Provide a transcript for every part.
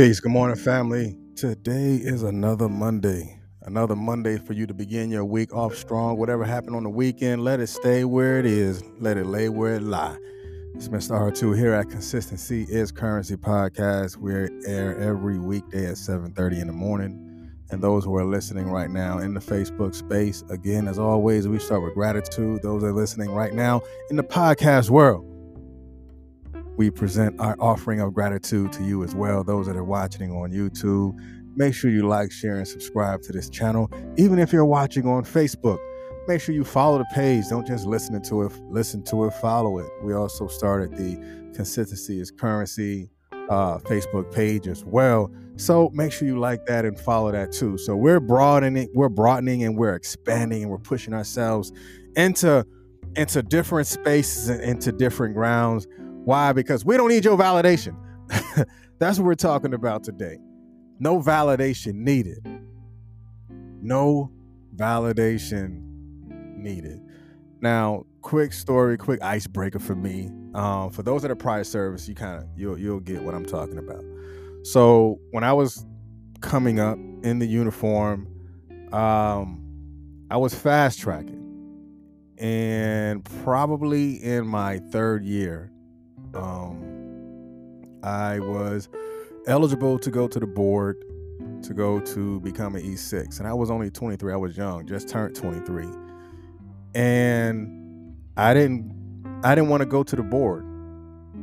Peace. Good morning, family. Today is another Monday. Another Monday for you to begin your week off strong. Whatever happened on the weekend, let it stay where it is. Let it lay where it lie. It's Mr. R2 here at Consistency is Currency Podcast. We're air every weekday at 7:30 in the morning. And those who are listening right now in the Facebook space, again, as always, we start with gratitude. Those that are listening right now in the podcast world we present our offering of gratitude to you as well. Those that are watching on YouTube, make sure you like, share, and subscribe to this channel. Even if you're watching on Facebook, make sure you follow the page. Don't just listen to it, listen to it, follow it. We also started the Consistency is Currency uh, Facebook page as well. So make sure you like that and follow that too. So we're broadening, we're broadening, and we're expanding, and we're pushing ourselves into into different spaces and into different grounds why? Because we don't need your validation. That's what we're talking about today. No validation needed. No validation needed. Now, quick story, quick icebreaker for me. Um, for those that are prior service, you kind of you'll you'll get what I'm talking about. So when I was coming up in the uniform, um, I was fast tracking, and probably in my third year, um, I was eligible to go to the board to go to become an E6. And I was only 23. I was young, just turned 23. And I didn't I didn't want to go to the board.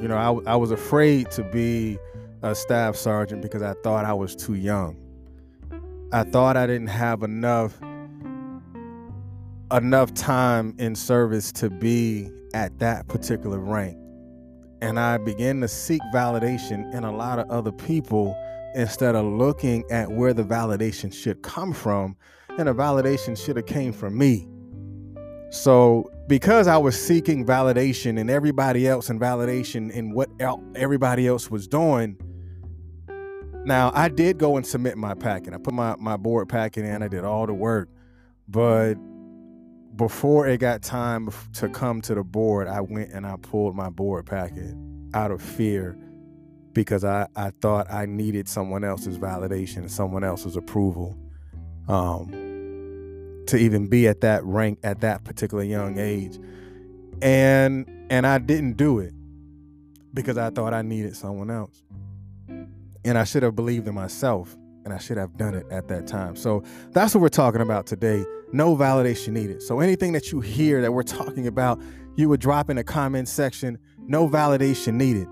You know, I, I was afraid to be a staff sergeant because I thought I was too young. I thought I didn't have enough enough time in service to be at that particular rank and I began to seek validation in a lot of other people instead of looking at where the validation should come from and the validation should have came from me. So because i was seeking validation and everybody else and validation in what everybody else was doing now i did go and submit my packet i put my, my board packet in i did all the work but before it got time to come to the board, I went and I pulled my board packet out of fear because I, I thought I needed someone else's validation, someone else's approval um, to even be at that rank at that particular young age. And and I didn't do it because I thought I needed someone else. And I should have believed in myself and I should have done it at that time. So that's what we're talking about today. No validation needed. So anything that you hear that we're talking about, you would drop in the comment section. No validation needed.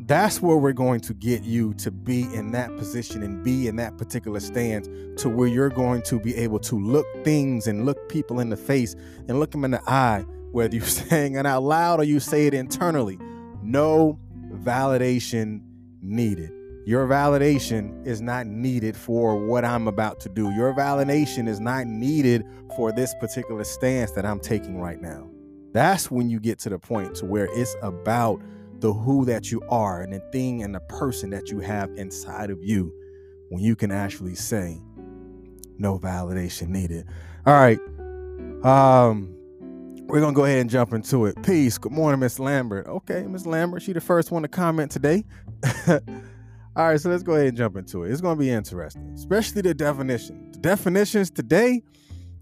That's where we're going to get you to be in that position and be in that particular stance to where you're going to be able to look things and look people in the face and look them in the eye, whether you're saying it out loud or you say it internally. No validation needed. Your validation is not needed for what I'm about to do. Your validation is not needed for this particular stance that I'm taking right now. That's when you get to the point to where it's about the who that you are and the thing and the person that you have inside of you when you can actually say no validation needed. All right. Um we're gonna go ahead and jump into it. Peace. Good morning, Miss Lambert. Okay, Miss Lambert, she the first one to comment today. All right, so let's go ahead and jump into it. It's going to be interesting, especially the definition. The definitions today,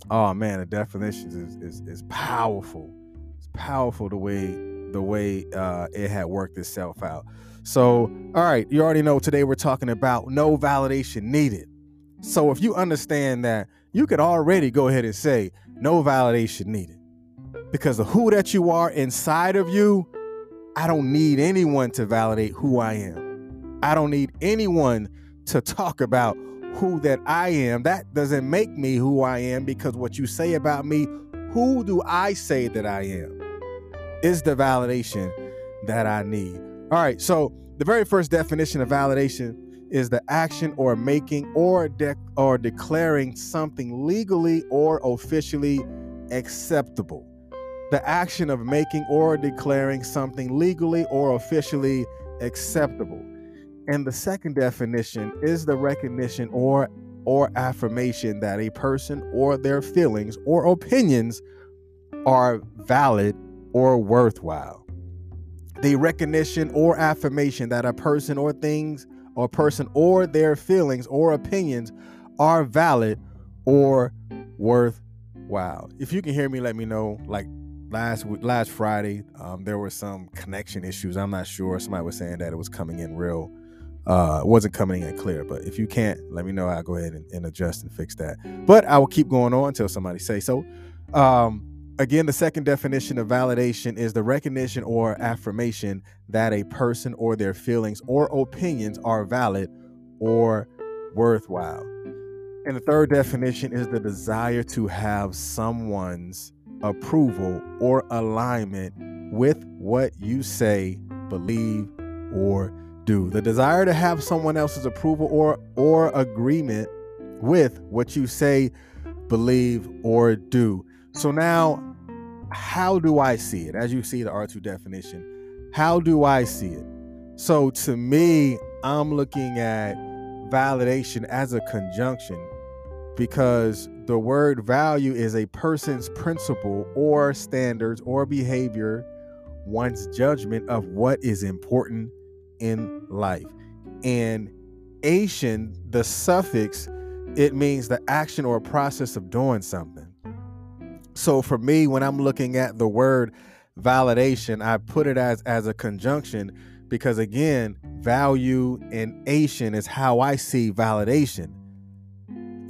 oh man, the definitions is is, is powerful. It's powerful the way the way uh, it had worked itself out. So, all right, you already know today we're talking about no validation needed. So, if you understand that, you could already go ahead and say no validation needed because of who that you are inside of you. I don't need anyone to validate who I am. I don't need anyone to talk about who that I am. That doesn't make me who I am because what you say about me, who do I say that I am? Is the validation that I need. All right, so the very first definition of validation is the action or making or de- or declaring something legally or officially acceptable. The action of making or declaring something legally or officially acceptable. And the second definition is the recognition or or affirmation that a person or their feelings or opinions are valid or worthwhile. The recognition or affirmation that a person or things or person or their feelings or opinions are valid or worthwhile. If you can hear me, let me know. Like last last Friday, um, there were some connection issues. I'm not sure. Somebody was saying that it was coming in real. Uh, wasn't coming in clear. But if you can't, let me know. I'll go ahead and, and adjust and fix that. But I will keep going on until somebody say so. Um, again, the second definition of validation is the recognition or affirmation that a person or their feelings or opinions are valid or worthwhile. And the third definition is the desire to have someone's approval or alignment with what you say, believe, or do. The desire to have someone else's approval or or agreement with what you say, believe, or do. So now, how do I see it? As you see the R2 definition, how do I see it? So to me, I'm looking at validation as a conjunction because the word value is a person's principle or standards or behavior, one's judgment of what is important in life. And ation, the suffix, it means the action or process of doing something. So for me, when I'm looking at the word validation, I put it as as a conjunction because again, value and ation is how I see validation.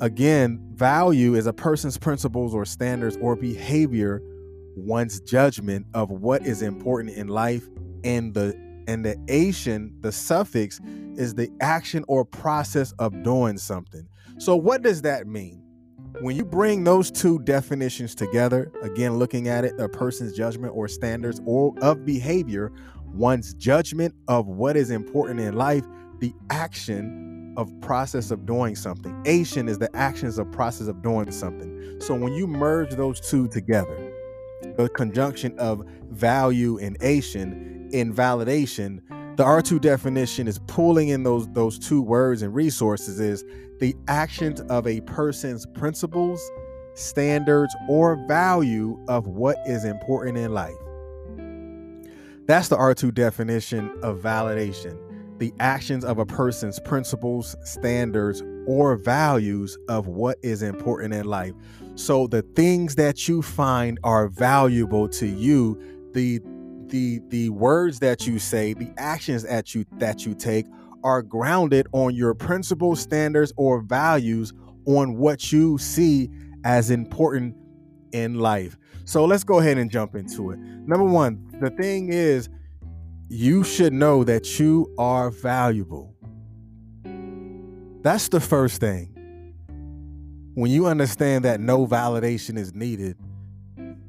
Again, value is a person's principles or standards or behavior, one's judgment of what is important in life, and the and the ation, the suffix, is the action or process of doing something. So, what does that mean? When you bring those two definitions together, again, looking at it, a person's judgment or standards or of behavior, one's judgment of what is important in life, the action of process of doing something. Ation is the actions of process of doing something. So when you merge those two together, the conjunction of value and ation in validation, the R2 definition is pulling in those those two words and resources is the actions of a person's principles, standards, or value of what is important in life. That's the R2 definition of validation. The actions of a person's principles, standards, or values of what is important in life. So the things that you find are valuable to you, the the the words that you say, the actions that you that you take are grounded on your principles, standards, or values on what you see as important in life. So let's go ahead and jump into it. Number one, the thing is, you should know that you are valuable. That's the first thing. When you understand that no validation is needed,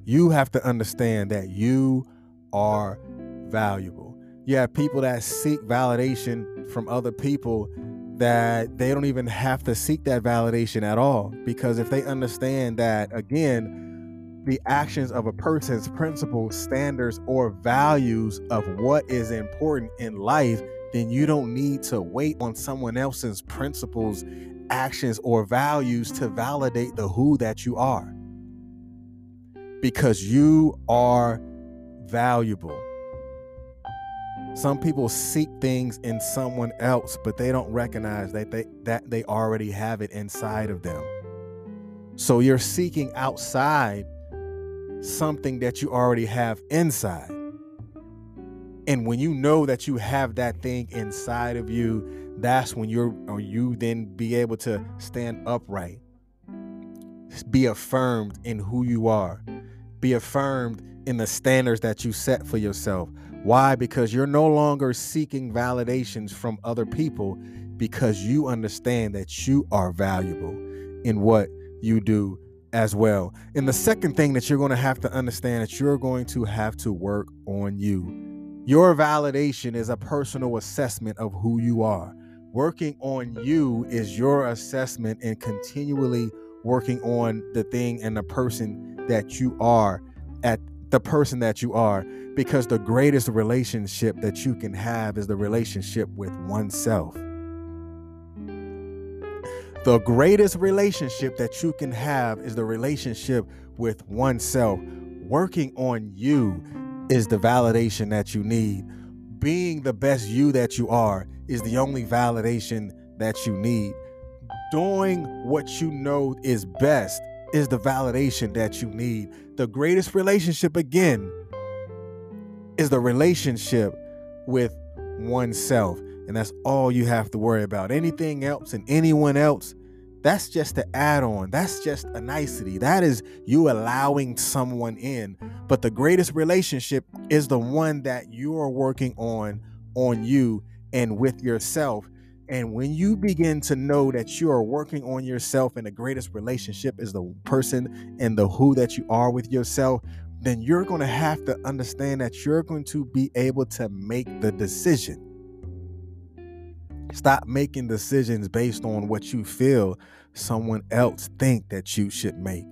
you have to understand that you are valuable. You have people that seek validation from other people that they don't even have to seek that validation at all because if they understand that again the actions of a person's principles, standards, or values of what is important in life, then you don't need to wait on someone else's principles, actions, or values to validate the who that you are. Because you are valuable. Some people seek things in someone else, but they don't recognize that they that they already have it inside of them. So you're seeking outside something that you already have inside. And when you know that you have that thing inside of you, that's when you're or you then be able to stand upright. Be affirmed in who you are. Be affirmed in the standards that you set for yourself. Why? Because you're no longer seeking validations from other people because you understand that you are valuable in what you do as well. And the second thing that you're going to have to understand that you're going to have to work on you. Your validation is a personal assessment of who you are. Working on you is your assessment and continually working on the thing and the person that you are at the person that you are because the greatest relationship that you can have is the relationship with oneself. The greatest relationship that you can have is the relationship with oneself. Working on you is the validation that you need. being the best you that you are is the only validation that you need. Doing what you know is best is the validation that you need. The greatest relationship, again, is the relationship with oneself. And that's all you have to worry about. Anything else and anyone else, that's just an add on. That's just a nicety. That is you allowing someone in. But the greatest relationship is the one that you are working on on you and with yourself. And when you begin to know that you are working on yourself and the greatest relationship is the person and the who that you are with yourself, then you're going to have to understand that you're going to be able to make the decision. Stop making decisions based on what you feel someone else think that you should make.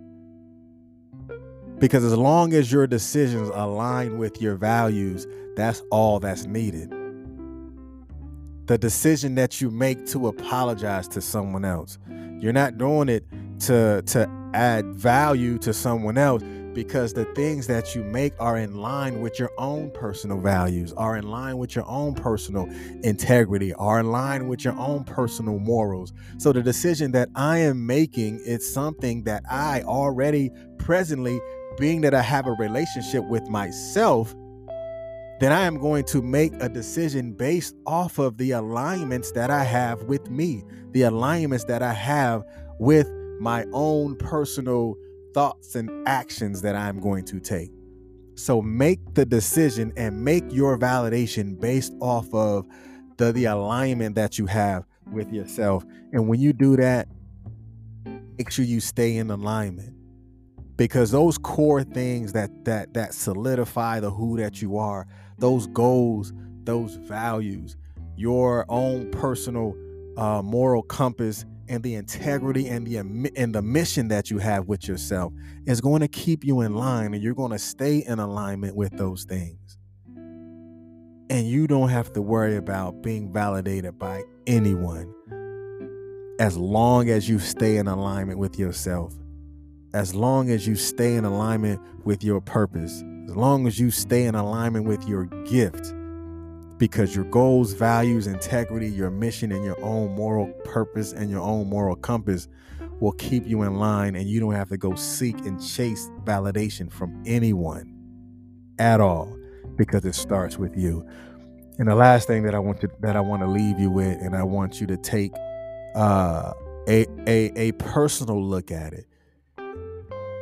Because as long as your decisions align with your values, that's all that's needed. The decision that you make to apologize to someone else, you're not doing it to to add value to someone else because the things that you make are in line with your own personal values, are in line with your own personal integrity, are in line with your own personal morals. So the decision that I am making is something that I already presently, being that I have a relationship with myself, then I am going to make a decision based off of the alignments that I have with me, the alignments that I have with my own personal thoughts and actions that I'm going to take. So make the decision and make your validation based off of the, the alignment that you have with yourself. And when you do that, make sure you stay in alignment. Because those core things that that that solidify the who that you are, those goals, those values, your own personal uh, moral compass and the integrity and the and the mission that you have with yourself is going to keep you in line and you're going to stay in alignment with those things. And you don't have to worry about being validated by anyone as long as you stay in alignment with yourself. As long as you stay in alignment with your purpose, as long as you stay in alignment with your gift, because your goals, values, integrity, your mission, and your own moral purpose and your own moral compass will keep you in line and you don't have to go seek and chase validation from anyone at all because it starts with you. And the last thing that I want to that I want to leave you with and I want you to take uh, a, a a personal look at it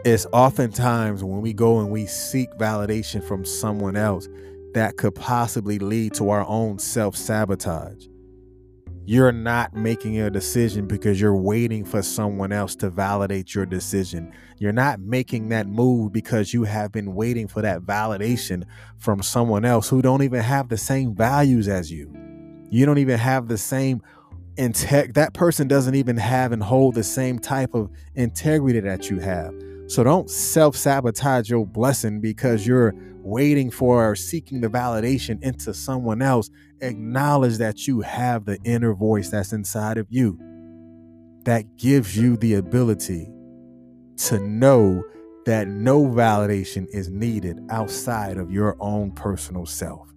is oftentimes when we go and we seek validation from someone else that could possibly lead to our own self sabotage. You're not making a decision because you're waiting for someone else to validate your decision. You're not making that move because you have been waiting for that validation from someone else who don't even have the same values as you. You don't even have the same integ that person doesn't even have and hold the same type of integrity that you have. So don't self sabotage your blessing because you're waiting for or seeking the validation into someone else. Acknowledge that you have the inner voice that's inside of you that gives you the ability to know that no validation is needed outside of your own personal self.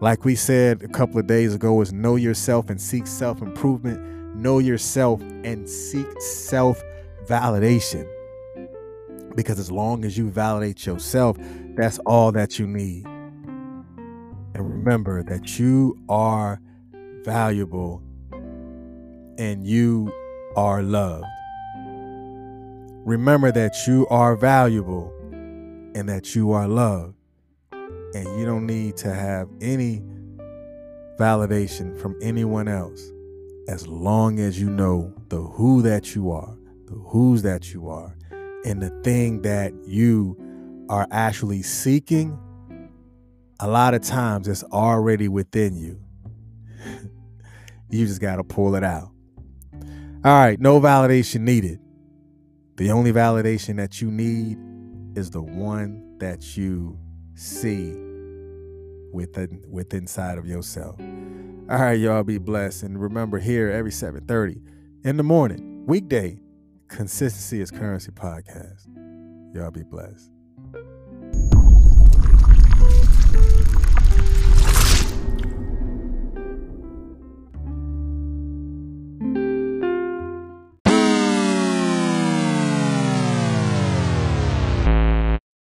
Like we said a couple of days ago, is know yourself and seek self improvement. Know yourself and seek self validation. Because as long as you validate yourself, that's all that you need. And remember that you are valuable and you are loved. Remember that you are valuable and that you are loved. And you don't need to have any validation from anyone else as long as you know the who that you are the who's that you are, and the thing that you are actually seeking, a lot of times it's already within you. you just got to pull it out. All right, no validation needed. The only validation that you need is the one that you see within within inside of yourself. All right, y'all be blessed and remember here every 7:30 in the morning, weekday, Consistency is Currency podcast. Y'all be blessed.